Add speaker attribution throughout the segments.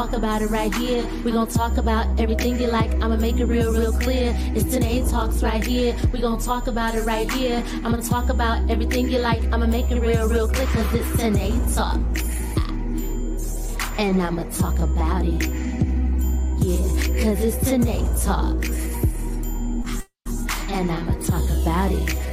Speaker 1: talk about it right here. We gonna talk about everything you like. I'ma make it real, real clear. It's Tynee Talks right here. We gonna talk about it right here. I'ma talk about everything you like. I'ma make it real, real clear. Cause it's Tynee Talks. And I'ma talk about it. Yeah, cause it's Tynee Talks. And I'ma talk. About it.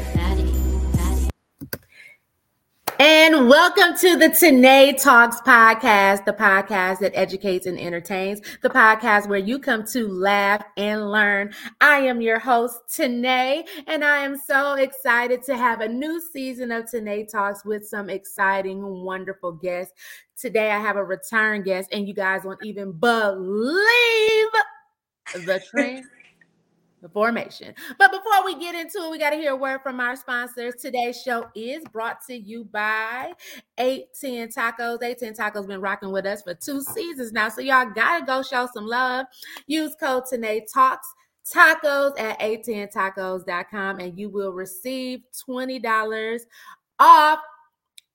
Speaker 2: And welcome to the Tynee Talks podcast, the podcast that educates and entertains, the podcast where you come to laugh and learn. I am your host, Tynee, and I am so excited to have a new season of Tynee Talks with some exciting, wonderful guests. Today, I have a return guest, and you guys won't even believe the trend the formation. But before we get into it, we got to hear a word from our sponsors. Today's show is brought to you by 810 Tacos. 810 Tacos been rocking with us for two seasons now. So y'all got to go show some love. Use code Tynee Talks tacos at 810tacos.com and you will receive $20 off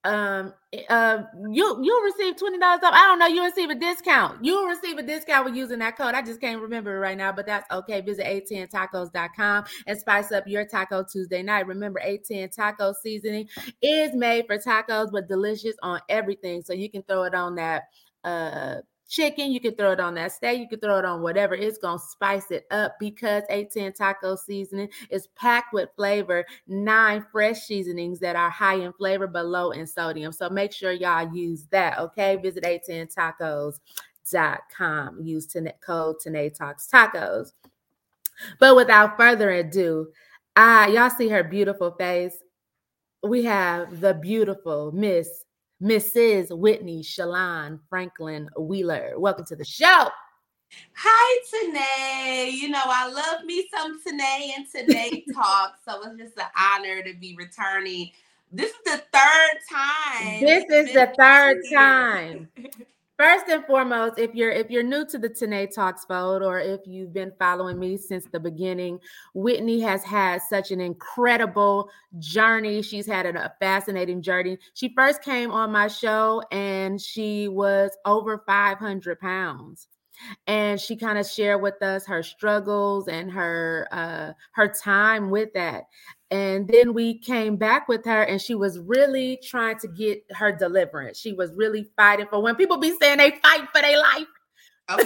Speaker 2: um uh you you'll receive $20 off. I don't know, you'll receive a discount. You'll receive a discount with using that code. I just can't remember it right now, but that's okay. Visit 810tacos.com and spice up your taco Tuesday night. Remember 810 taco seasoning is made for tacos but delicious on everything. So you can throw it on that uh chicken. You can throw it on that steak. You can throw it on whatever. It's going to spice it up because 810 taco seasoning is packed with flavor, nine fresh seasonings that are high in flavor but low in sodium. So make sure y'all use that. Okay. Visit 810tacos.com. Use ten- code Tynee Talks Tacos. But without further ado, ah, y'all see her beautiful face. We have the beautiful Miss Mrs. Whitney Shalon Franklin Wheeler. Welcome to the show.
Speaker 3: Hi, Tynee. You know, I love me some Tynee and Tynee talk. So it's just an honor to be returning. This is the third time.
Speaker 2: This is the third time. First and foremost, if you're if you're new to the Tynee Talks fold, or if you've been following me since the beginning, Whitney has had such an incredible journey. She's had a fascinating journey. She first came on my show and she was over 500 pounds and she kind of shared with us her struggles and her uh her time with that and then we came back with her and she was really trying to get her deliverance. She was really fighting for when people be saying they fight for their life. Oh.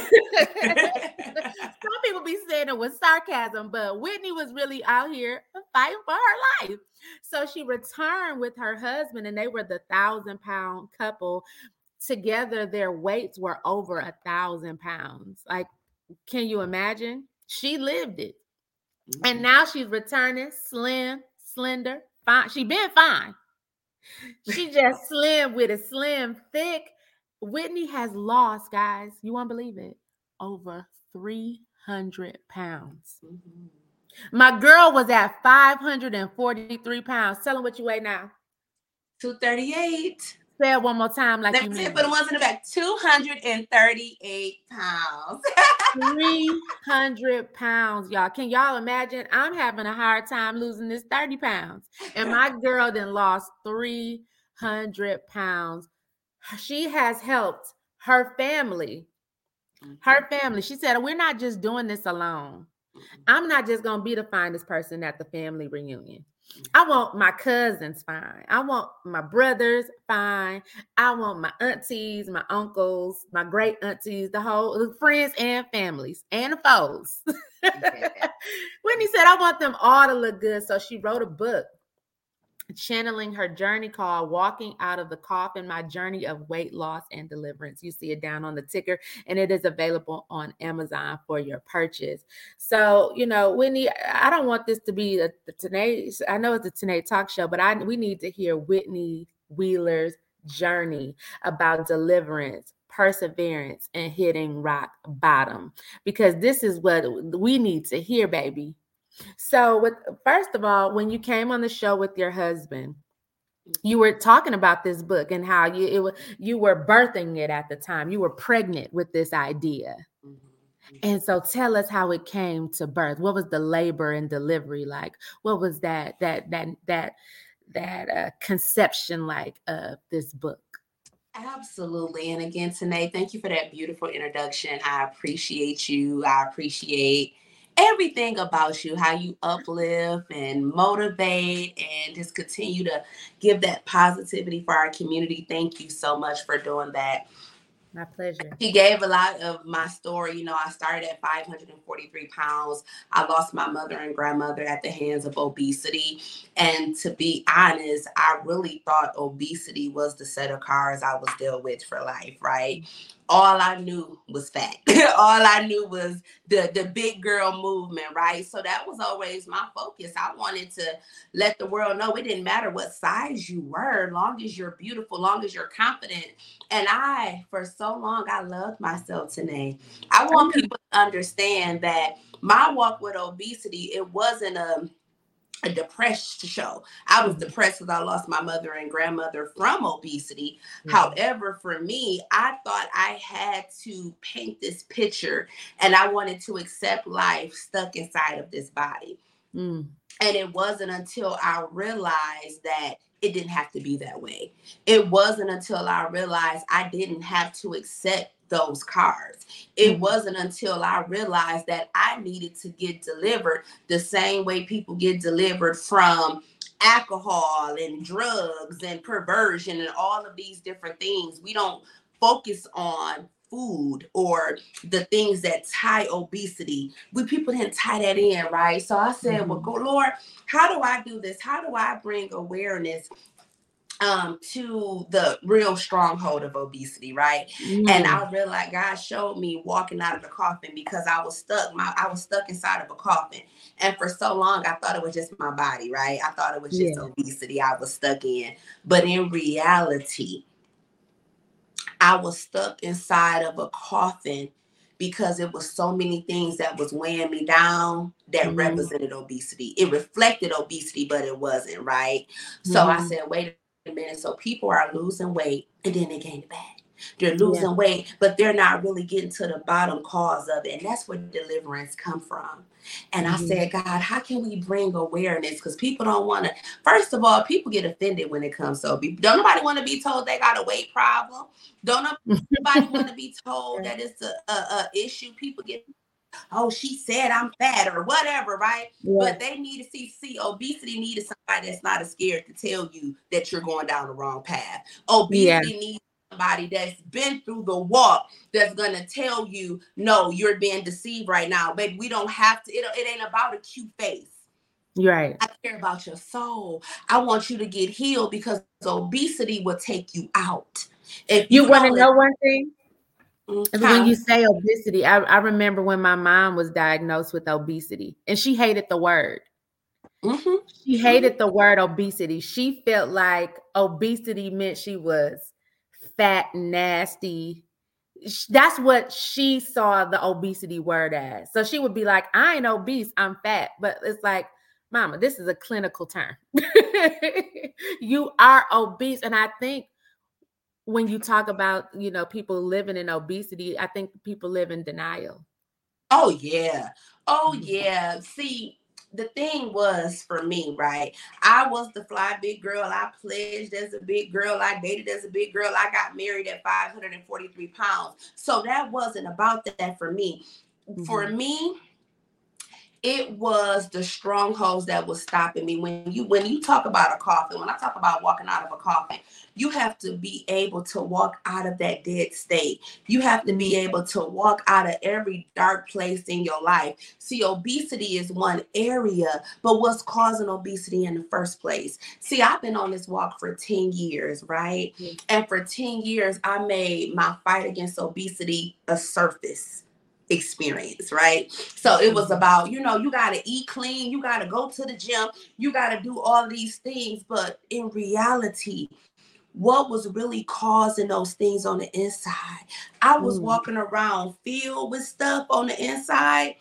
Speaker 2: some people be saying it with sarcasm but whitney was really out here fighting for her life. So she returned with her husband and they were the thousand pound couple together. Their weights were over a thousand pounds. Like can you imagine? She lived it and now she's returning slim, slender, fine. She been fine. She just slim with a slim, thick. Whitney has lost, guys. You won't believe it. Over 300 pounds. Mm-hmm. My girl was at 543 pounds. Tell them what you weigh now.
Speaker 3: 238.
Speaker 2: Say it one more time, like That's you
Speaker 3: it for the ones in the back. 238 pounds.
Speaker 2: 300 pounds, y'all. Can y'all imagine? I'm having a hard time losing this 30 pounds. And my girl then lost 300 pounds. She has helped her family. Her mm-hmm. family. She said, We're not just doing this alone. Mm-hmm. I'm not just going to be the finest person at the family reunion. I want my cousins fine. I want my brothers fine. I want my aunties, my uncles, my great aunties, the whole the friends and families and the foes. Whitney said, I want them all to look good. So she wrote a book channeling her journey called Walking Out of the Coffin My Journey of Weight Loss and Deliverance. You see it down on the ticker, and it is available on Amazon for your purchase. So, you know, Whitney, I don't want this to be a, the Tynee, I know it's a Tynee talk show, but I we need to hear Whitney Wheeler's journey about deliverance perseverance and hitting rock bottom because this is what we need to hear baby so, with first of all, when you came on the show with your husband, you were talking about this book and how you it was you were birthing it at the time. You were pregnant with this idea. Mm-hmm. And so tell us how it came to birth. What was the labor and delivery like? What was that that that that that uh, conception like of this book?
Speaker 3: Absolutely. And again, Tynee, thank you for that beautiful introduction. I appreciate you. I appreciate everything about you, how you uplift and motivate and just continue to give that positivity for our community. Thank you so much for doing that.
Speaker 2: My pleasure.
Speaker 3: She gave a lot of my story. You know, I started at 543 pounds. I lost my mother and grandmother at the hands of obesity. And to be honest, I really thought obesity was the set of cards I was dealt with for life, right? All I knew was fat. all I knew was the the big girl movement, right? So that was always my focus. I wanted to let the world know it didn't matter what size you were, long as you're beautiful, long as you're confident. And I, for so long, I loved myself today. I want people to understand that my walk with obesity, it wasn't a a depressed show. I was depressed because I lost my mother and grandmother from obesity. Mm-hmm. However, for me, I thought I had to paint this picture and I wanted to accept life stuck inside of this body. Mm. And it wasn't until I realized that it didn't have to be that way. It wasn't until I realized I didn't have to accept those cards. It mm-hmm. wasn't until I realized that I needed to get delivered the same way people get delivered from alcohol and drugs and perversion and all of these different things. We don't focus on food or the things that tie obesity. We people didn't tie that in, right? So I said, mm-hmm. Well, go, Lord, how do I do this? How do I bring awareness um to the real stronghold of obesity right mm. and i realized god showed me walking out of the coffin because i was stuck my i was stuck inside of a coffin and for so long i thought it was just my body right i thought it was just yeah. obesity i was stuck in but in reality i was stuck inside of a coffin because it was so many things that was weighing me down that mm. represented obesity it reflected obesity but it wasn't right so mm. i mm-hmm. said wait minute. So people are losing weight and then they gain it back. They're losing yeah. weight, but they're not really getting to the bottom cause of it. And that's where deliverance come from. And mm-hmm. I said, God, how can we bring awareness? Because people don't want to, first of all, people get offended when it comes to obesity. Don't nobody want to be told they got a weight problem. Don't nobody want to be told that it's a, a, a issue. People get oh, she said I'm fat or whatever, right? Yeah. But they need to see, see, obesity needed somebody that's not as scared to tell you that you're going down the wrong path. Obesity yeah. needs somebody that's been through the walk that's gonna tell you, no, you're being deceived right now. Baby, we don't have to, it, it ain't about a cute face.
Speaker 2: Right.
Speaker 3: I care about your soul. I want you to get healed because obesity will take you out.
Speaker 2: If you, you want to know one thing, Mm-hmm. When you say obesity, I, I, remember when my mom was diagnosed with obesity and she hated the word. Mm-hmm. She hated the word obesity. She felt like obesity meant she was fat, nasty. That's what she saw the obesity word as. So she would be like, I ain't obese, I'm fat. But it's like, Mama, this is a clinical term. you are obese. And I think when you talk about you know people living in obesity i think people live in denial
Speaker 3: oh yeah oh mm-hmm. yeah see the thing was for me, right? I was the fly big girl. I pledged as a big girl. I dated as a big girl. I got married at 543 pounds. So that wasn't about that for me. Mm-hmm. For me, it was the strongholds that was stopping me. When you when you talk about a coffin, when I talk about walking out of a coffin, you have to be able to walk out of that dead state. You have to be able to walk out of every dark place in your life. See, obesity is one area, but what's causing obesity in the first place? See, I've been on this walk for 10 years, right? Mm-hmm. And for 10 years, I made my fight against obesity a surface experience, right? So it was about, you know, you got to eat clean, you got to go to the gym, you got to do all these things. But in reality, what was really causing those things on the inside? I was mm. walking around filled with stuff on the inside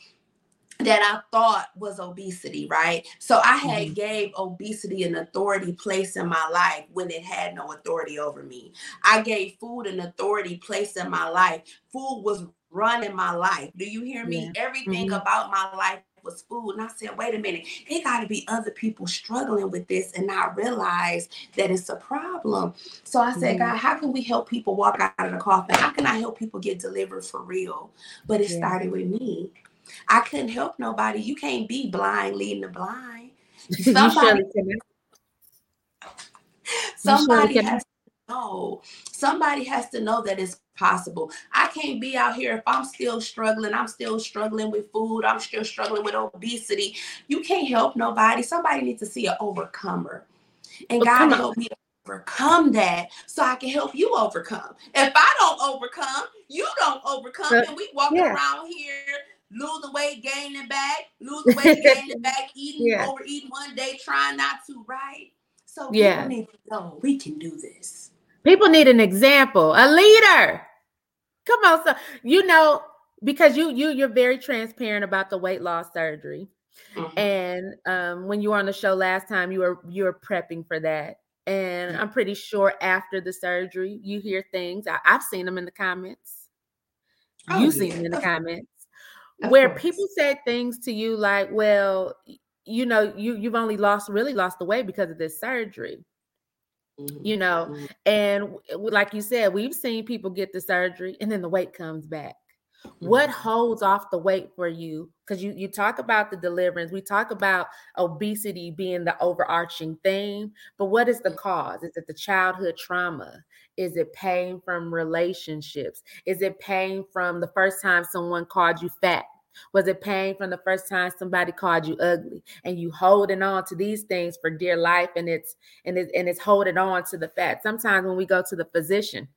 Speaker 3: that I thought was obesity, right? So I had mm. gave obesity an authority place in my life when it had no authority over me. I gave food an authority place in my life. Food was running my life. Do you hear me? Yeah. Everything mm-hmm. about my life was food. And I said, wait a minute, there got to be other people struggling with this and not realize that it's a problem. So I said, mm-hmm. God, how can we help people walk out of the coffin? How can I help people get delivered for real? But it yeah. started with me. I couldn't help nobody. You can't be blind leading the blind. Somebody, somebody has know. Somebody has to know that it's possible. I can't be out here if I'm still struggling. I'm still struggling with food. I'm still struggling with obesity. You can't help nobody. Somebody needs to see an overcomer. And God help me overcome that so I can help you overcome. If I don't overcome, you don't overcome. Uh, and we walk yeah. around here losing weight, gaining back, losing weight, gaining back, eating, yeah. overeating one day, trying not to, right? So yeah. people need to know we can do this.
Speaker 2: People need an example, a leader. Come on, so you know, because you you you're very transparent about the weight loss surgery. Mm-hmm. And um, when you were on the show last time, you were you were prepping for that. And mm-hmm. I'm pretty sure after the surgery, you hear things. I, have seen them in the comments. Oh, You've yeah. seen them in the comments of where course. people said things to you like, well, you know, you you've only lost really lost the weight because of this surgery. Mm-hmm. You know, mm-hmm. and like you said, we've seen people get the surgery and then the weight comes back. Mm-hmm. What holds off the weight for you? Because you you talk about the deliverance, we talk about obesity being the overarching theme, but what is the mm-hmm. cause? Is it the childhood trauma? Is it pain from relationships? Is it pain from the first time someone called you fat? Was it pain from the first time somebody called you ugly and you holding on to these things for dear life and it's and it's and it's holding on to the fat. Sometimes when we go to the physician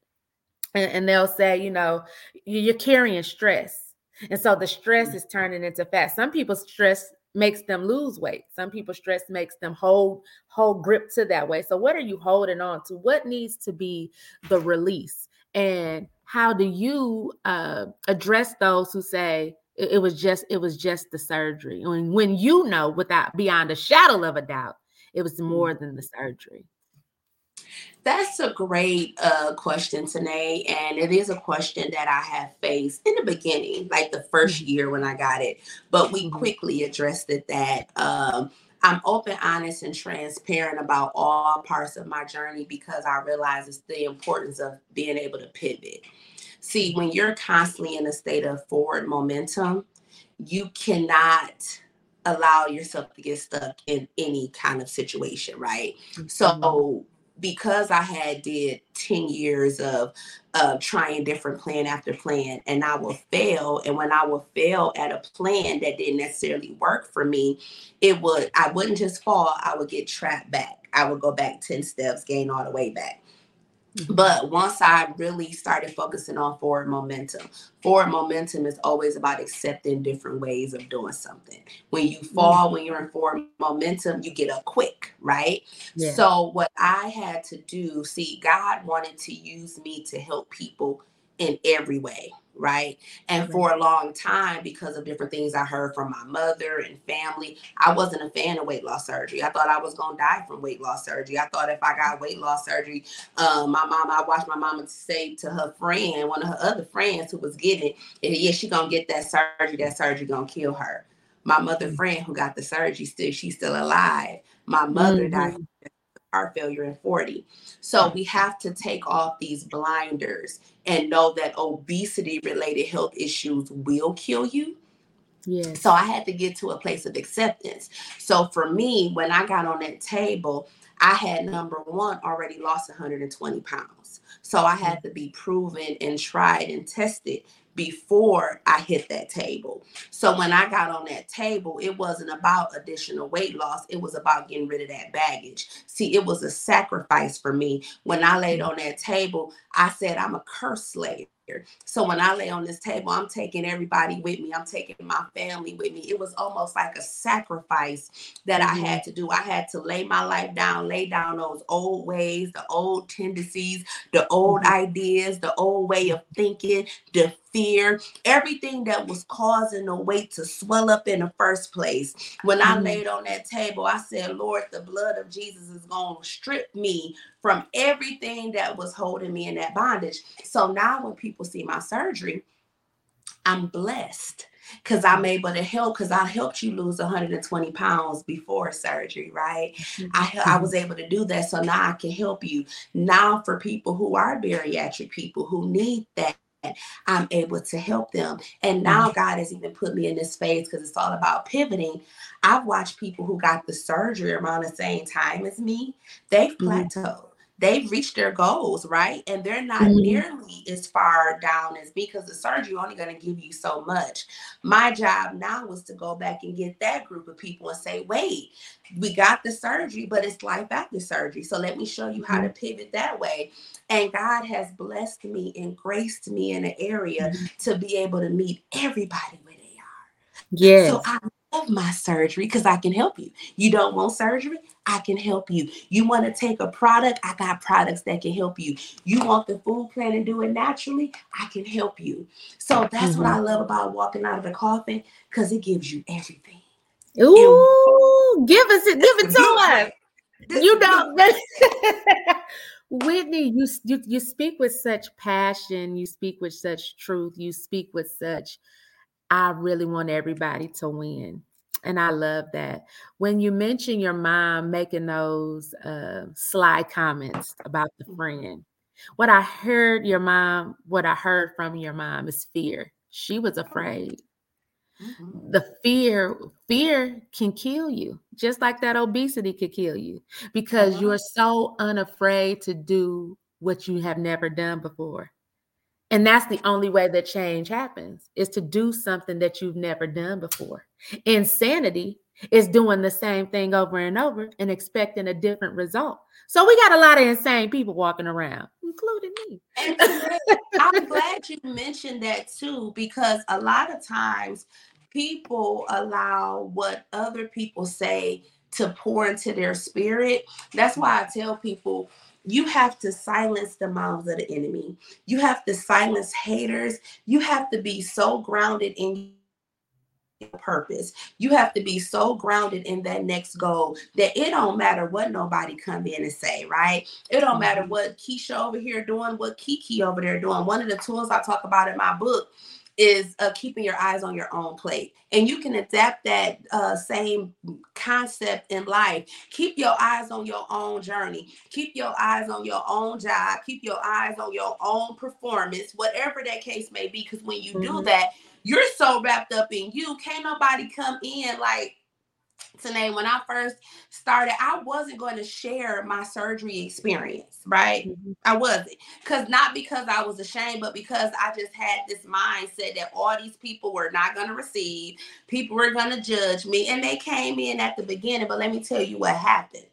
Speaker 2: and, and they'll say, you know, you're carrying stress. And so the stress is turning into fat. Some people's stress makes them lose weight. Some people stress makes them hold hold grip to that way. So what are you holding on to? What needs to be the release? And how do you uh, address those who say it, it, was just it was just the surgery? When when you know without beyond a shadow of a doubt, it was mm. more than the surgery.
Speaker 3: That's a great uh, question, Tynee. And it is a question that I have faced in the beginning, like the 1st mm-hmm. year when I got it. But we mm-hmm. quickly addressed it that um, I'm open, honest, and transparent about all parts of my journey because I realize it's the importance of being able to pivot. See, when you're constantly in a state of forward momentum, you cannot allow yourself to get stuck in any kind of situation, right? Mm-hmm. So because I had did 10 years of uh, trying different plan after plan and I will fail. And when I will fail at a plan that didn't necessarily work for me, it would, I wouldn't just fall, I would get trapped back. I would go back 10 steps, gain all the way back. Mm-hmm. But once I really started focusing on forward momentum, forward momentum is always about accepting different ways of doing something. When you fall, mm-hmm. when you're in forward momentum, you get up quick, right? Yeah. So, what I had to do, see, God wanted to use me to help people in every way right? And for a long time, because of different things I heard from my mother and family, I wasn't a fan of weight loss surgery. I thought I was gonna die from weight loss surgery. I thought if I got weight loss surgery, um, my mom, I watched my mama say to her friend, one of her other friends who was getting it, yeah, she gonna get that surgery. That surgery gonna kill her. My mother mm-hmm. friend who got the surgery still, she's still alive. My mother mm-hmm. died heart failure in 40. So we have to take off these blinders and know that obesity related health issues will kill you. Yes. So I had to get to a place of acceptance. So for me, when I got on that table, I had number one already lost 120 pounds. So I had mm-hmm. to be proven and tried and tested before I hit that table. So when I got on that table, it wasn't about additional weight loss. It was about getting rid of that baggage. See, it was a sacrifice for me. When I laid on that table, I said, I'm a curse slave. So when I lay on this table, I'm taking everybody with me. I'm taking my family with me. It was almost like a sacrifice that mm-hmm. I had to do. I had to lay my life down, lay down those old ways, the old tendencies, the old mm-hmm. ideas, the old way of thinking, the fear, everything that was causing the weight to swell up in the first place. When I mm-hmm. laid on that table, I said, Lord, the blood of Jesus is going to strip me from everything that was holding me in that bondage. So now when people see my surgery, I'm blessed because I'm able to help because I helped you lose 120 pounds before surgery, right? I, I was able to do that. So now I can help you. Now, for people who are bariatric people who need that. I'm able to help them. And now mm-hmm. God has even put me in this phase because it's all about pivoting. I've watched people who got the surgery around the same time as me. They've mm-hmm. They've reached their goals, right? And they're not mm-hmm. nearly as far down as me because the surgery only going to give you so much. My job now was to go back and get that group of people and say, wait, we got the surgery, but it's life after surgery. So let me show you how to mm-hmm. pivot that way. And God has blessed me and graced me in an area mm-hmm. to be able to meet everybody where they are.
Speaker 2: Yeah.
Speaker 3: So I love my surgery because I can help you. You don't want surgery? I can help you. You want to take a product? I got products that can help you. You want the food plan and do it naturally? I can help you. So that's mm-hmm. what I love about walking out of the coffin because it gives you everything.
Speaker 2: Ooh, give us it, give it to us. You know, Whitney, you, you you speak with such passion, you speak with such truth, you speak with such I really want everybody to win. And I love that. When you mention your mom making those uh, sly comments about the mm-hmm. friend, what I heard your mom, what I heard from your mom is fear. She was oh. afraid. Mm-hmm. The fear, fear can kill you, just like that obesity could kill you, because uh-huh. you're so unafraid to do what you have never done before. And that's the only way that change happens is to do something that you've never done before. Insanity is doing the same thing over and over and expecting a different result. So we got a lot of insane people walking around, including me.
Speaker 3: I'm glad you mentioned that too, because a lot of times people allow what other people say to pour into their spirit. That's why I tell people you have to silence the mouths of the enemy. You have to silence haters. You have to be so grounded in purpose. You have to be so grounded in that next goal that it don't matter what nobody come in and say, right? It don't matter mm-hmm. what Keisha over here doing, what Kiki over there doing. One of the tools I talk about in my book is uh, keeping your eyes on your own plate. And you can adapt that uh, same concept in life. Keep your eyes on your own journey. Keep your eyes on your own job. Keep your eyes on your own performance, whatever that case may be. Because when you mm-hmm. do that, you're so wrapped up in you. Can't nobody come in like, Today, when I first started, I wasn't going to share my surgery experience, right? Mm-hmm. I wasn't. Because not because I was ashamed, but because I just had this mindset that all these people were not going to receive, people were going to judge me. And they came in at the beginning. But let me tell you what happened.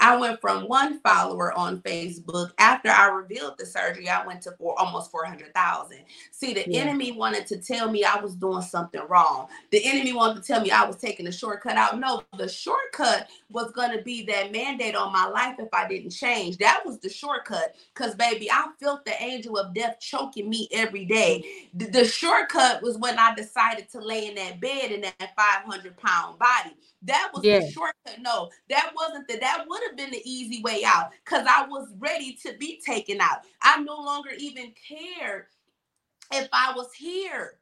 Speaker 3: I went from one follower on Facebook after I revealed the surgery. I went to for almost 400,000. See, the yeah. enemy wanted to tell me I was doing something wrong. The enemy wanted to tell me I was taking a shortcut out. No, the shortcut was going to be that mandate on my life if I didn't change. That was the shortcut. Because, baby, I felt the angel of death choking me every day. Mm. The, the shortcut was when I decided to lay in that bed in that 500 pound body. That was the shortcut. No, that wasn't the that would have been the easy way out because I was ready to be taken out. I no longer even cared if I was here.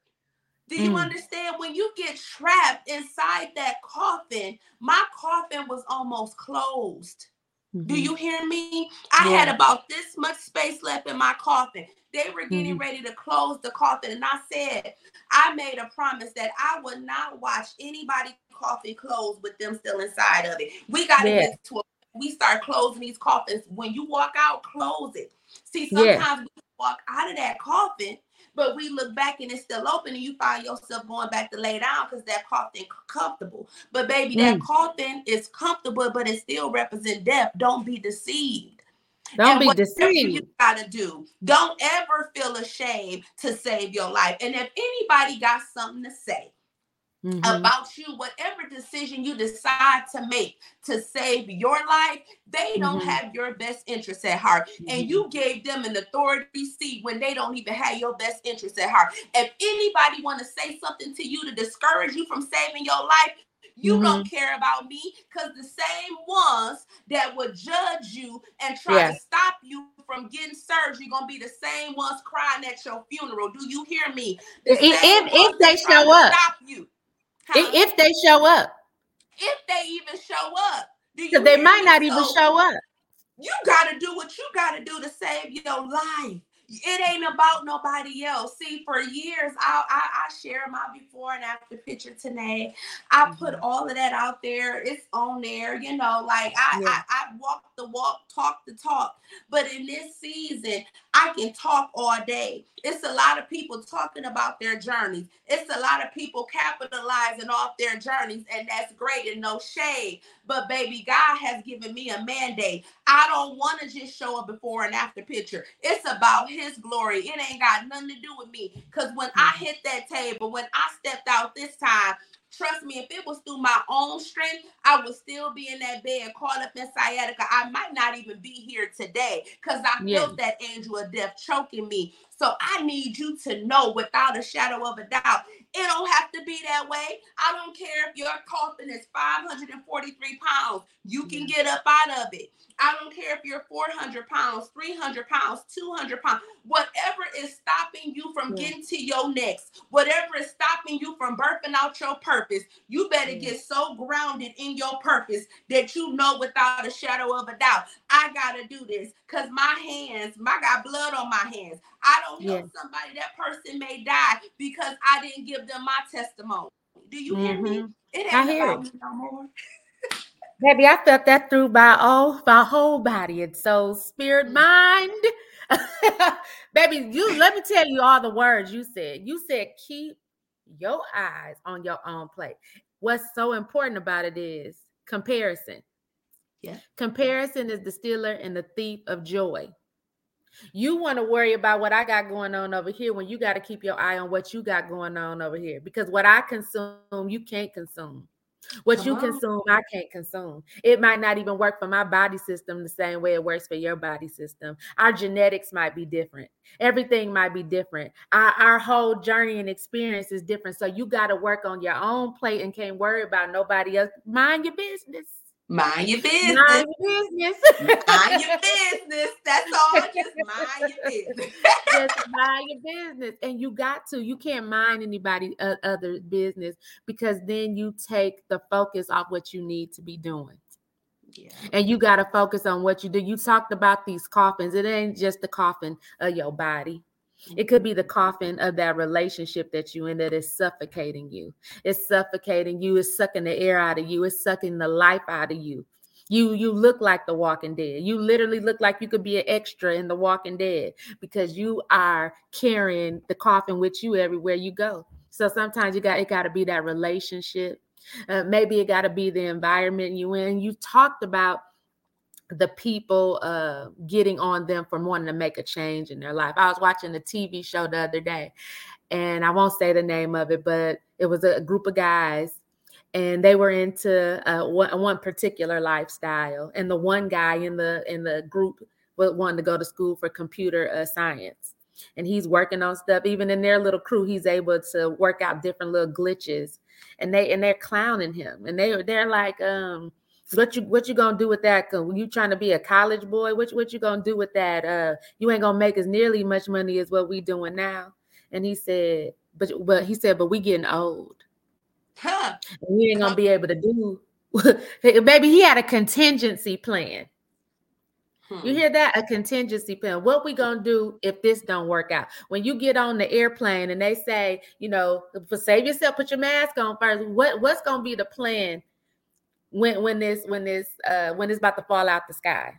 Speaker 3: Do you mm. understand? When you get trapped inside that coffin, my coffin was almost closed. Mm-hmm. Do you hear me? I yeah. had about this much space left in my coffin. They were getting mm-hmm. ready to close the coffin. And I said, I made a promise that I would not watch anybody coffin close with them still inside of it. We got to yeah. get to a we start closing these coffins. When you walk out, close it. See, sometimes yeah. we walk out of that coffin, but we look back and it's still open, and you find yourself going back to lay down because that coffin comfortable. But baby, mm. that coffin is comfortable, but it still represents death. Don't be deceived.
Speaker 2: Don't and be deceived.
Speaker 3: You gotta do. Don't ever feel ashamed to save your life. And if anybody got something to say, Mm-hmm. about you, whatever decision you decide to make to save your life, they don't mm-hmm. have your best interest at heart. Mm-hmm. And you gave them an authority seat when they don't even have your best interest at heart. If anybody want to say something to you to discourage you from saving your life, You mm-hmm. don't care about me because the same ones that would judge you and try to stop you from getting surgery gonna be the same ones crying at your funeral. Do you hear me?
Speaker 2: The if if, if they show up, stop you. Huh? If they show up,
Speaker 3: if they even show up,
Speaker 2: because they might not even show up.
Speaker 3: You got to do what you got to do to save your life it ain't about nobody else. See, for years, I, I, I share my before and after picture today. I put mm-hmm. all of that out there. It's on there, you know. Like I, yeah. I, I walk the walk, talk the talk. But in this season, I can talk all day. It's a lot of people talking about their journeys. It's a lot of people capitalizing off their journeys, and that's great and no shade. But baby, God has given me a mandate. I don't want to just show a before and after picture. It's about His glory. It ain't got nothing to do with me. Because when I mm. hit that table, when I stepped out this time, Trust me, if it was through my own strength, I would still be in that bed caught up in sciatica. I might not even be here today because I yeah. felt that angel of death choking me. So I need you to know without a shadow of a doubt, it don't have to be that way. I don't care if your coffin is 543 pounds, you can get up out of it. I don't care if you're 400 pounds, 300 pounds, 200 pounds, whatever is stopping you from getting to your next, whatever is stopping you from birthing out your purpose, you better get so grounded in your purpose that you know without a shadow of a doubt, I got to do this because my hands, I got blood on my hands. I don't know yeah. somebody, that person may die because I didn't give them my testimony. Do you mm-hmm. hear me? Mm-hmm. It ain't about me no more.
Speaker 2: Baby, I felt that through my all my whole body and soul, spirit, mm. mind. Baby, you let me tell you all the words you said. You said keep your eyes on your own plate. What's so important about it is comparison. Yeah. Comparison is the stealer and the thief of joy. You want to worry about what I got going on over here when you got to keep your eye on what you got going on over here because what I consume, you can't consume. What Come you on. consume, I can't consume. It might not even work for my body system the same way it works for your body system. Our genetics might be different. Everything might be different. Our, our whole journey and experience is different. So you got to work on your own plate and can't worry about nobody else. Mind your business.
Speaker 3: Mind your business.
Speaker 2: Mind your business.
Speaker 3: mind your business. That's all. Just mind your business.
Speaker 2: Just mind your business. And you got to. You can't mind anybody uh, other business because then you take the focus off what you need to be doing. Yeah. And you got to focus on what you do. You talked about these coffins. It ain't just the coffin of your body. It could be the coffin of that relationship that you in that is suffocating you. It's suffocating you. It's sucking the air out of you. It's sucking the life out of you. You you look like the Walking Dead. You literally look like you could be an extra in the Walking Dead because you are carrying the coffin with you everywhere you go. So sometimes you got it got to be that relationship. Uh, maybe it got to be the environment you in. You talked about the people uh, getting on them for wanting to make a change in their life. I was watching a TV show the other day, and I won't say the name of it, but it was a group of guys, and they were into uh, one, one particular lifestyle. And the one guy in the in the group wanted to go to school for computer uh, science, and he's working on stuff. Even in their little crew, he's able to work out different little glitches, and they and they're clowning him, and they they're like, um what you what you gonna do with that? You trying to be a college boy? What what you gonna do with that? Uh, you ain't gonna make as nearly much money as what we doing now. And he said, but but he said, but we getting old. Huh. we ain't gonna be able to do. Maybe he had a contingency plan. Hmm. You hear that? A contingency plan. What we gonna do if this don't work out? When you get on the airplane and they say, you know, save yourself, put your mask on first. What what's gonna be the plan when when this when this uh when it's about to fall out the sky?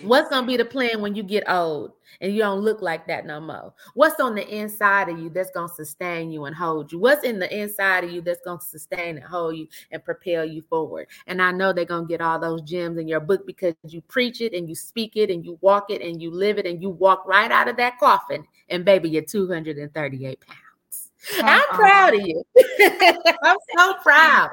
Speaker 2: What's gonna be the plan when you get old and you don't look like that no more? What's on the inside of you that's gonna sustain you and hold you? What's in the inside of you that's gonna sustain and hold you and propel you forward? And i know they're gonna get all those gems in your book because you preach it and you speak it and you walk it and you live it and you walk right out of that coffin. And baby you're 238 pounds. I'm proud of you. I'm so proud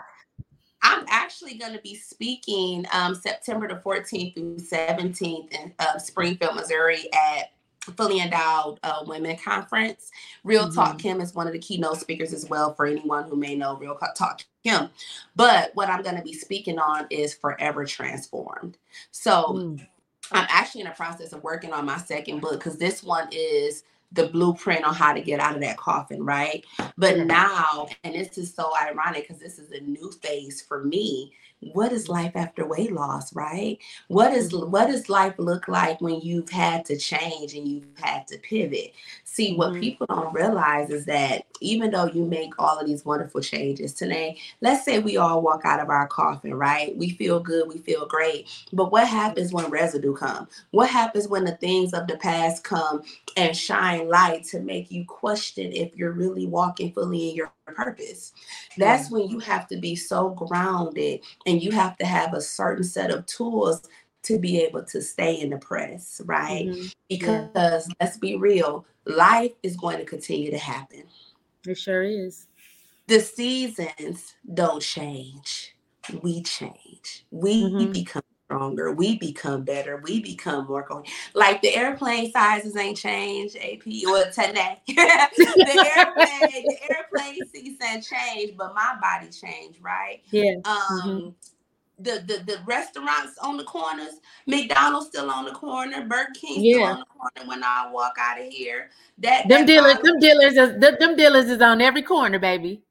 Speaker 3: I'm actually going to be speaking um, September the 14th through 17th in uh, Springfield, Missouri at Fully Endowed uh, Women Conference. Real mm-hmm. Talk Kim is one of the keynote speakers as well for anyone who may know Real Talk Kim. But what I'm going to be speaking on is forever transformed. So mm. I'm actually in the process of working on my second book because this one is the blueprint on how to get out of that coffin, right? But now, and this is so ironic because this is a new phase for me what is life after weight loss right? What is mm-hmm. what does life look like when you've had to change and you've had to pivot? See what mm-hmm. people don't realize is that even though you make all of these wonderful changes today let's say we all walk out of our coffin right? We feel good we feel great. But what happens when residue come? What happens when the things of the past come and shine light to make you question if you're really walking fully in your purpose. That's when you have to be so grounded and you have to have a certain set of tools to be able to stay in the press, right? Mm-hmm. Because yeah. let's be real, life is going to continue to happen.
Speaker 2: It sure is.
Speaker 3: The seasons don't change. We change. We mm-hmm. become stronger. We become better. We become more going. Like the airplane sizes ain't changed. AP or today, the airplane, the airplane seats ain't changed, but my body changed, right?
Speaker 2: Yeah.
Speaker 3: Um. Mm-hmm. The, the the restaurants on the corners, McDonald's still on the corner, Burger King yeah. still on the corner when I walk out of here. That
Speaker 2: them that dealers, them dealers, is, them, them dealers is on every corner, baby.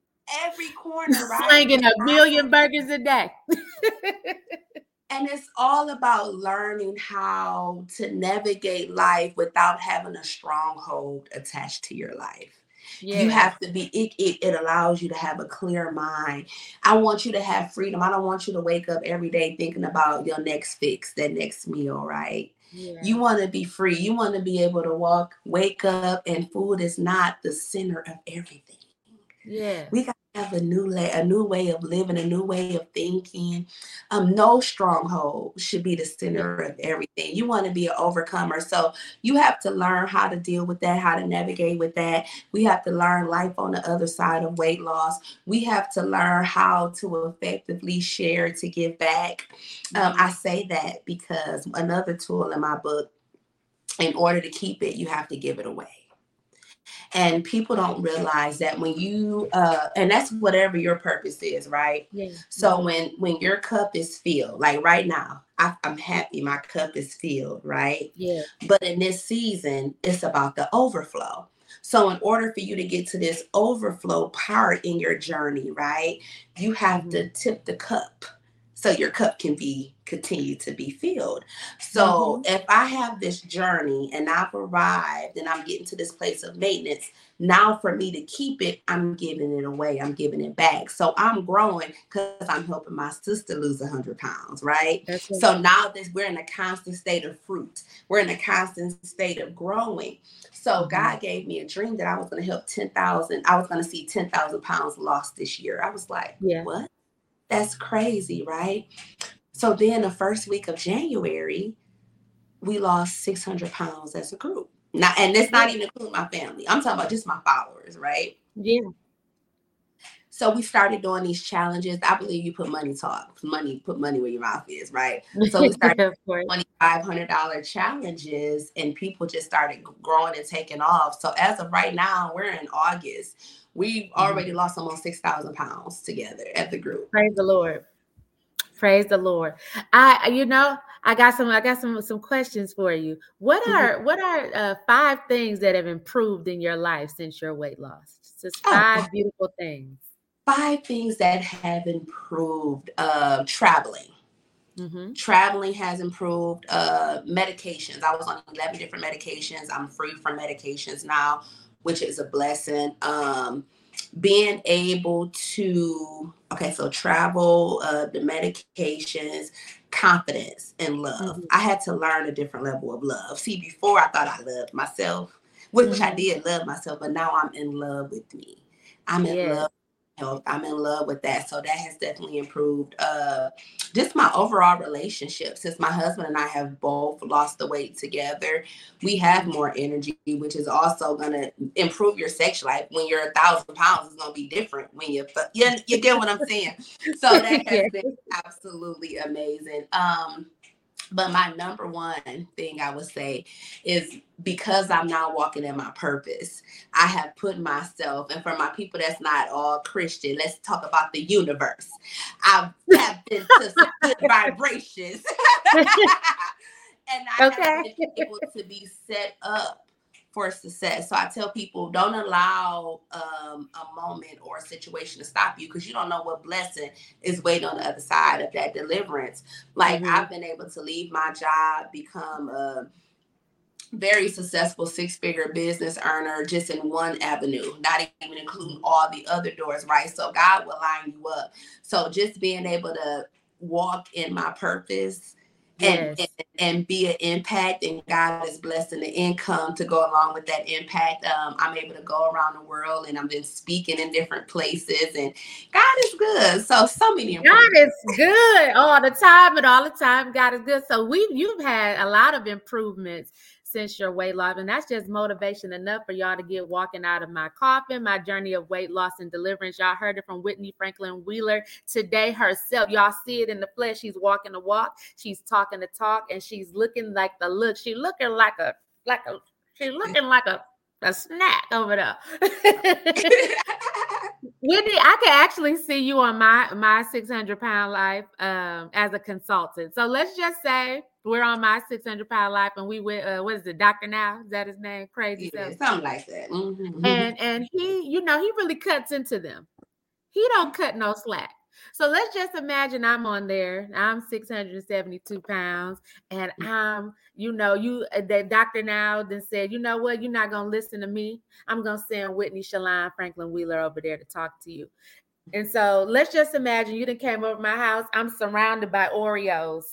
Speaker 3: Every corner, right?
Speaker 2: Slinging a million burgers a day.
Speaker 3: And it's all about learning how to navigate life without having a stronghold attached to your life. Yeah. You have to be, it, it, it allows you to have a clear mind. I want you to have freedom. I don't want you to wake up every day thinking about your next fix, that next meal, right? Yeah. You want to be free. You want to be able to walk, wake up, and food is not the center of everything.
Speaker 2: Yeah.
Speaker 3: We got have a new la- a new way of living, a new way of thinking. Um, no stronghold should be the center of everything. You want to be an overcomer, so you have to learn how to deal with that, how to navigate with that. We have to learn life on the other side of weight loss. We have to learn how to effectively share to give back. Um, I say that because another tool in my book, in order to keep it, you have to give it away and people don't realize that when you uh and that's whatever your purpose is right?
Speaker 2: Yeah.
Speaker 3: so when when your cup is filled like right now I, i'm happy my cup is filled right?
Speaker 2: Yeah.
Speaker 3: But in this season it's about the overflow. So, in order for you to get to this overflow part in your journey, right, you have mm-hmm. to tip the cup so your cup can be continue to be filled. So mm-hmm. if I have this journey and I've arrived and I'm getting to this place of maintenance, now for me to keep it, I'm giving it away. I'm giving it back. So I'm growing because I'm helping my sister lose 100 pounds, right? So now this we're in a constant state of fruit. We're in a constant state of growing. So mm-hmm. God gave me a dream that I was going to help 10,000. I was going to see 10,000 pounds lost this year. I was like, yeah. what? That's crazy, right? So then the first week of January, we lost 600 pounds as a group. Now, and that's not even including my family. I'm talking about just my followers, right?
Speaker 2: Yeah.
Speaker 3: So we started doing these challenges. I believe you put money talk, money, put money where your mouth is, right? So we started twenty five hundred dollar challenges, and people just started growing and taking off. So as of right now, we're in August. We've mm-hmm. already lost almost 6,000 pounds together at the group.
Speaker 2: Praise the Lord. Praise the Lord. I, you know, I got some, I got some, some questions for you. What mm-hmm. are, mm-hmm. what are uh, five things that have improved in your life since your weight loss? Just oh, five oh, beautiful things.
Speaker 3: Five things that have improved. Uh, traveling. Mm-hmm. Traveling has improved. Uh, medications. I was on 11 different medications. I'm free from medications now which is a blessing. Um, being able to okay, so travel, uh, the medications, confidence, and love. Mm-hmm. I had to learn a different level of love. See, before I thought I loved myself, which mm-hmm. I did love myself, but now I'm in love with me. I'm in yeah. I'm in love with that. So that has definitely improved uh just my overall relationship. Since my husband and I have both lost the weight together, we have more energy, which is also gonna improve your sex life. When you're a thousand pounds, it's gonna be different when you're you, you get what I'm saying. So that has been absolutely amazing. Um But my number one thing I would say is because I'm now walking in my purpose, I have put myself, and for my people that's not all Christian, let's talk about the universe. I've tapped into some good vibrations. and I okay. have been able to be set up for success. So I tell people don't allow um, a moment or a situation to stop you because you don't know what blessing is waiting on the other side of that deliverance. Like mm-hmm. I've been able to leave my job, become a very successful six figure business earner just in one avenue, not even including all the other doors, right? So God will line you up. So just being able to walk in my purpose yes. and, and be an impact and god is blessing the income to go along with that impact. Um, i'm able to go around the world and i've been speaking in different places and god is good. So so many
Speaker 2: god is good all the time and all the time god is good. So we you've had a lot of improvements since your weight loss. And that's just motivation enough for y'all to get walking out of my coffin, my journey of weight loss and deliverance. Y'all heard it from Whitney Franklin Wheeler today herself. Y'all see it in the flesh. She's walking the walk, she's talking the talk, and she's looking like the look. She looking like a like a she's looking like a a snack over there. Whitney, I can actually see you on my my 600 pound life um, as a consultant. So let's just say we're on my 600 pound life and we went uh, what is it dr now? Is that his name? Crazy
Speaker 3: yeah, something like that. Mm-hmm.
Speaker 2: and and he you know he really cuts into them. He don't cut no slack so let's just imagine i'm on there i'm 672 pounds and mm. i'm you know you uh, that dr now then said you know what? You're not gonna listen to me. I'm gonna send whitney shalon franklin wheeler over there to talk to you. And so let's just imagine you didn't came over my house i'm surrounded by oreos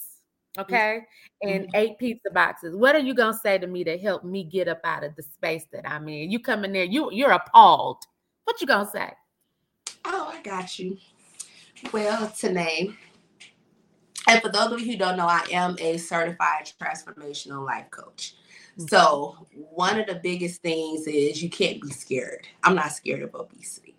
Speaker 2: okay and mm-hmm. eight pizza boxes. What are you going to say to me to help me get up out of the space that i'm in? You come in there you you're appalled. What you going to say?
Speaker 3: Oh i got you well Tynee, and for those of you who don't know i am a certified transformational life coach mm-hmm. so one of the biggest things is you can't be scared i'm not scared of obesity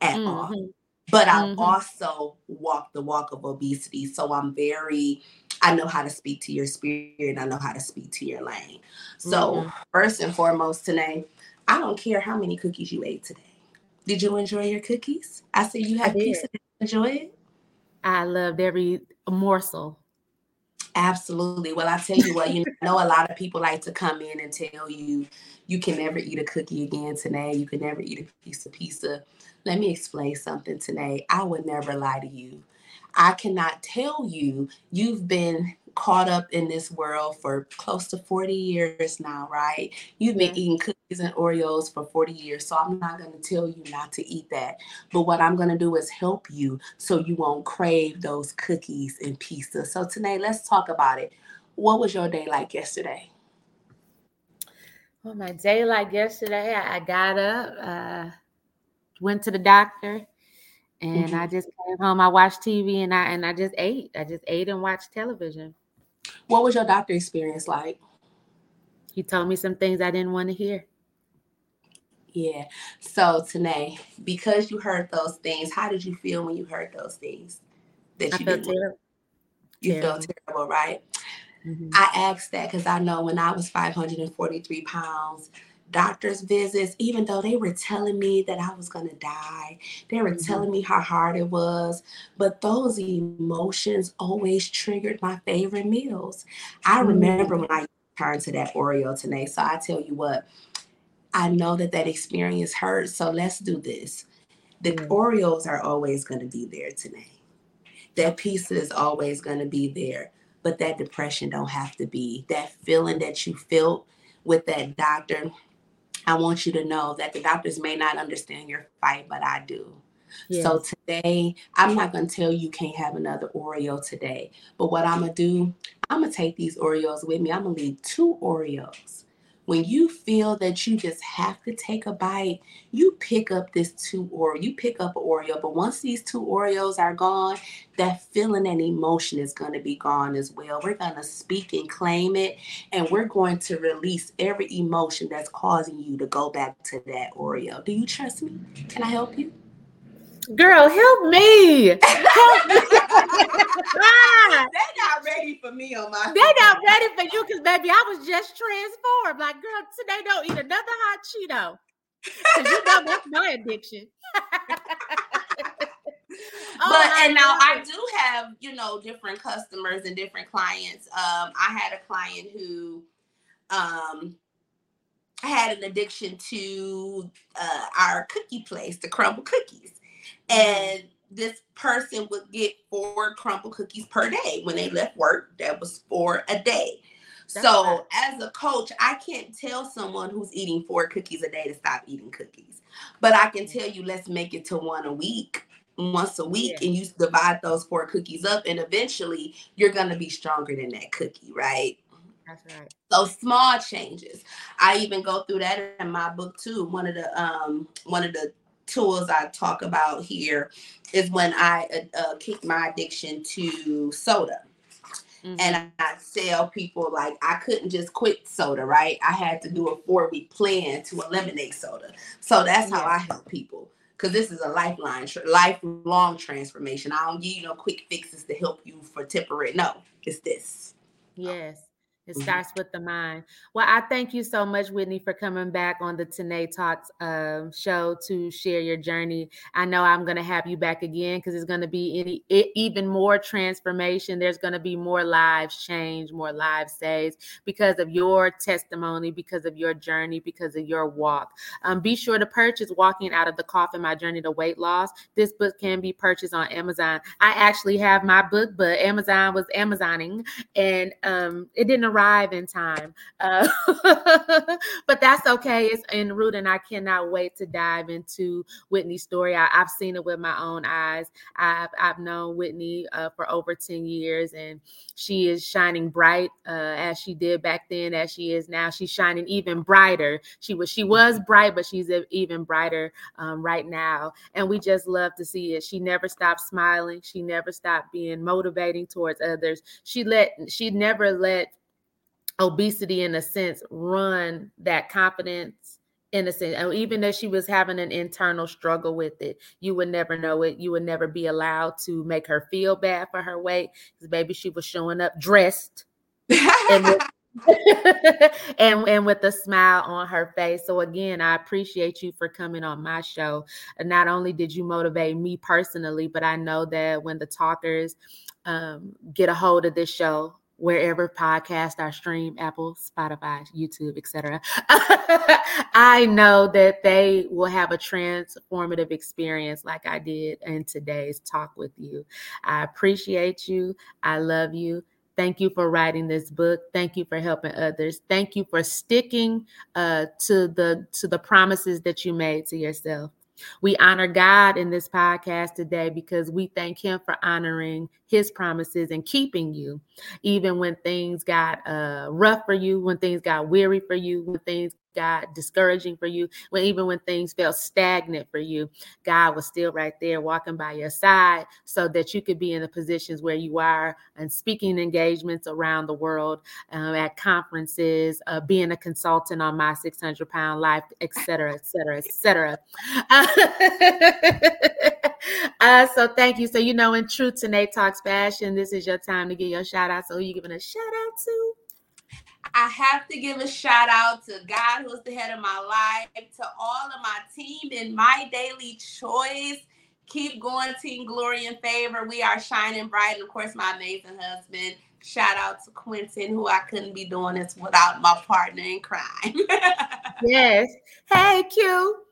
Speaker 3: at mm-hmm. all but mm-hmm. also walk the walk of obesity. So I'm very I know how to speak to your spirit. I know how to speak to your lane. So, mm-hmm. first and foremost, today, I don't care how many cookies you ate today. Did you enjoy your cookies? I see you had pizza. Did you enjoy it?
Speaker 2: I loved every morsel.
Speaker 3: Absolutely. Well, I tell you what, you know, a lot of people like to come in and tell you you can never eat a cookie again today. You can never eat a piece of pizza. Let me explain something today. I would never lie to you. I cannot tell you you've been caught up in this world for close to 40 years now, right? You've been yeah. eating cookies and Oreos for 40 years. So I'm not going to tell you not to eat that. But what I'm going to do is help you so you won't crave those cookies and pizza. So today, let's talk about it. What was your day like yesterday?
Speaker 2: Well, my day like yesterday, I got up, uh, went to the doctor, and mm-hmm. I just came home. I watched TV and I and I just ate. I just ate and watched television.
Speaker 3: What was your doctor experience like?
Speaker 2: He told me some things I didn't want to hear.
Speaker 3: Yeah. So Tynee, because you heard those things, how did you feel when you heard those things?
Speaker 2: That you I felt terrible.
Speaker 3: You terrible. felt terrible, right? Mm-hmm. I asked that because I know when I was 543 pounds, doctor's visits, even though they were telling me that I was going to die, they were mm-hmm. telling me how hard it was. But those emotions always triggered my favorite meals. I mm-hmm. remember when I turned to that Oreo today. So I tell you what, I know that that experience hurt. So let's do this. The mm-hmm. Oreos are always going to be there today. That pizza is always going to be there. But that depression don't have to be. That feeling that you felt with that doctor I want you to know that the doctors may not understand your fight, but I do. Yes. So today, I'm not going to tell you can't have another Oreo today. But what I'm going to do, I'm going to take these Oreos with me. I'm going to leave two Oreos when you feel that you just have to take a bite, you pick up this two or you pick up an Oreo. But once these two Oreos are gone, that feeling and emotion is going to be gone as well. We're going to speak and claim it, and we're going to release every emotion that's causing you to go back to that Oreo. Do you trust me? Can I help you?
Speaker 2: Girl, help me. Help me.
Speaker 3: They're not ready for me on my.
Speaker 2: They're not ready for you because, baby, I was just transformed. Like, girl, today don't eat another hot Cheeto. Because you know that's my addiction.
Speaker 3: Oh, but and now I do have you know different customers and different clients. Um, I had a client who um had an addiction to uh, our cookie place, the Crumbl cookies, mm-hmm. and this person would get four Crumbl cookies per day when they left work. That was for a day. That's so right. as a coach, I can't tell someone who's eating four cookies a day to stop eating cookies. But I can tell you, let's make it to one a week once a week yeah. and you divide those four cookies up and eventually you're going to be stronger than that cookie right
Speaker 2: that's right
Speaker 3: so small changes i even go through that in my book too one of the um one of the tools i talk about here is when i uh, uh, kicked my addiction to soda Mm-hmm. And I tell people like I couldn't just quit soda, right? I had to do a four week plan to eliminate soda. So that's how I help people because this is a lifeline, lifelong transformation. I don't give you no quick fixes to help you for temporary. No, it's this.
Speaker 2: Yes. It mm-hmm. starts with the mind. Well, I thank you so much, Whitney, for coming back on the Tynee Talks uh, show to share your journey. I know I'm going to have you back again because it's going to be any even more transformation. There's going to be more lives changed, more lives saved because of your testimony, because of your journey, because of your walk. Um, be sure to purchase "Walking Out of the Coffin: My Journey to Weight Loss." This book can be purchased on Amazon. I actually have my book, but Amazon was Amazoning, and um, it didn't arrive arrive in time. Uh, but that's okay. It's en route, and I cannot wait to dive into Whitney's story. I, have seen it with my own eyes. I've, I've known Whitney uh, for over 10 years, and she is shining bright uh, as she did back then, as she is now. She's shining even brighter. She was she was bright, but she's even brighter um, right now. And we just love to see it. She never stopped smiling. She never stopped being motivating towards others. She let she never let obesity in a sense run that confidence in a sense and even though she was having an internal struggle with it you would never know it. You would never be allowed to make her feel bad for her weight because maybe she was showing up dressed and, with, and and with a smile on her face. So again i appreciate you for coming on my show. And not only did you motivate me personally but i know that when the talkers um, get a hold of this show wherever podcasts are streamed apple spotify youtube etc i know that they will have a transformative experience like i did in today's talk with you i appreciate you i love you Thank you for writing this book. Thank you for helping others. Thank you for sticking uh, to the to the promises that you made to yourself. We honor God in this podcast today because we thank Him for honoring His promises and keeping you, even when things got uh, rough for you, when things got weary for you, when things got discouraging for you, when even when things felt stagnant for you, God was still right there walking by your side so that you could be in the positions where you are and speaking engagements around the world, um, at conferences, uh, being a consultant on my 600 pound life, et cetera, et cetera, et cetera. uh, so thank you. So, you know, in true Tynee Talks fashion, this is your time to get your shout out. So, who you giving a shout out to?
Speaker 3: I have to give a shout out to God, who's the head of my life, to all of my team in my daily choice. Keep going, Team Glory and Favor. We are shining bright. And of course, my amazing husband. Shout out to Quentin, who I couldn't be doing this without my partner in crime.
Speaker 2: yes. Hey, Q.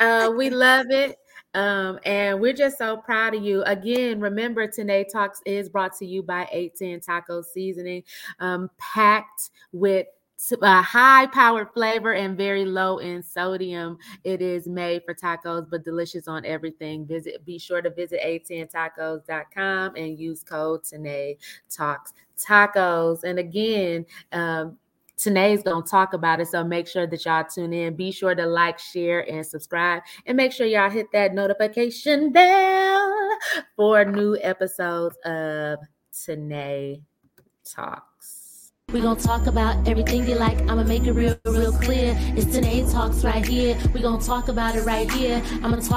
Speaker 2: Uh, we love it. Um, and we're just so proud of you. Again, remember Tynee Talks is brought to you by 810 Taco Seasoning, um, packed with a high powered flavor and very low in sodium. It is made for tacos, but delicious on everything. Visit, be sure to visit 810tacos.com and use code Tynee Talks Tacos. And again, um, Tynee's gonna talk about it. So make sure that y'all tune in. Be sure to like, share, and subscribe. And make sure y'all hit that notification bell for new episodes of Tynee Talks.
Speaker 1: We're gonna talk about everything you like. I'ma make it real, real clear. It's Tynee Talks right here. We're gonna talk about it right here. I'm gonna talk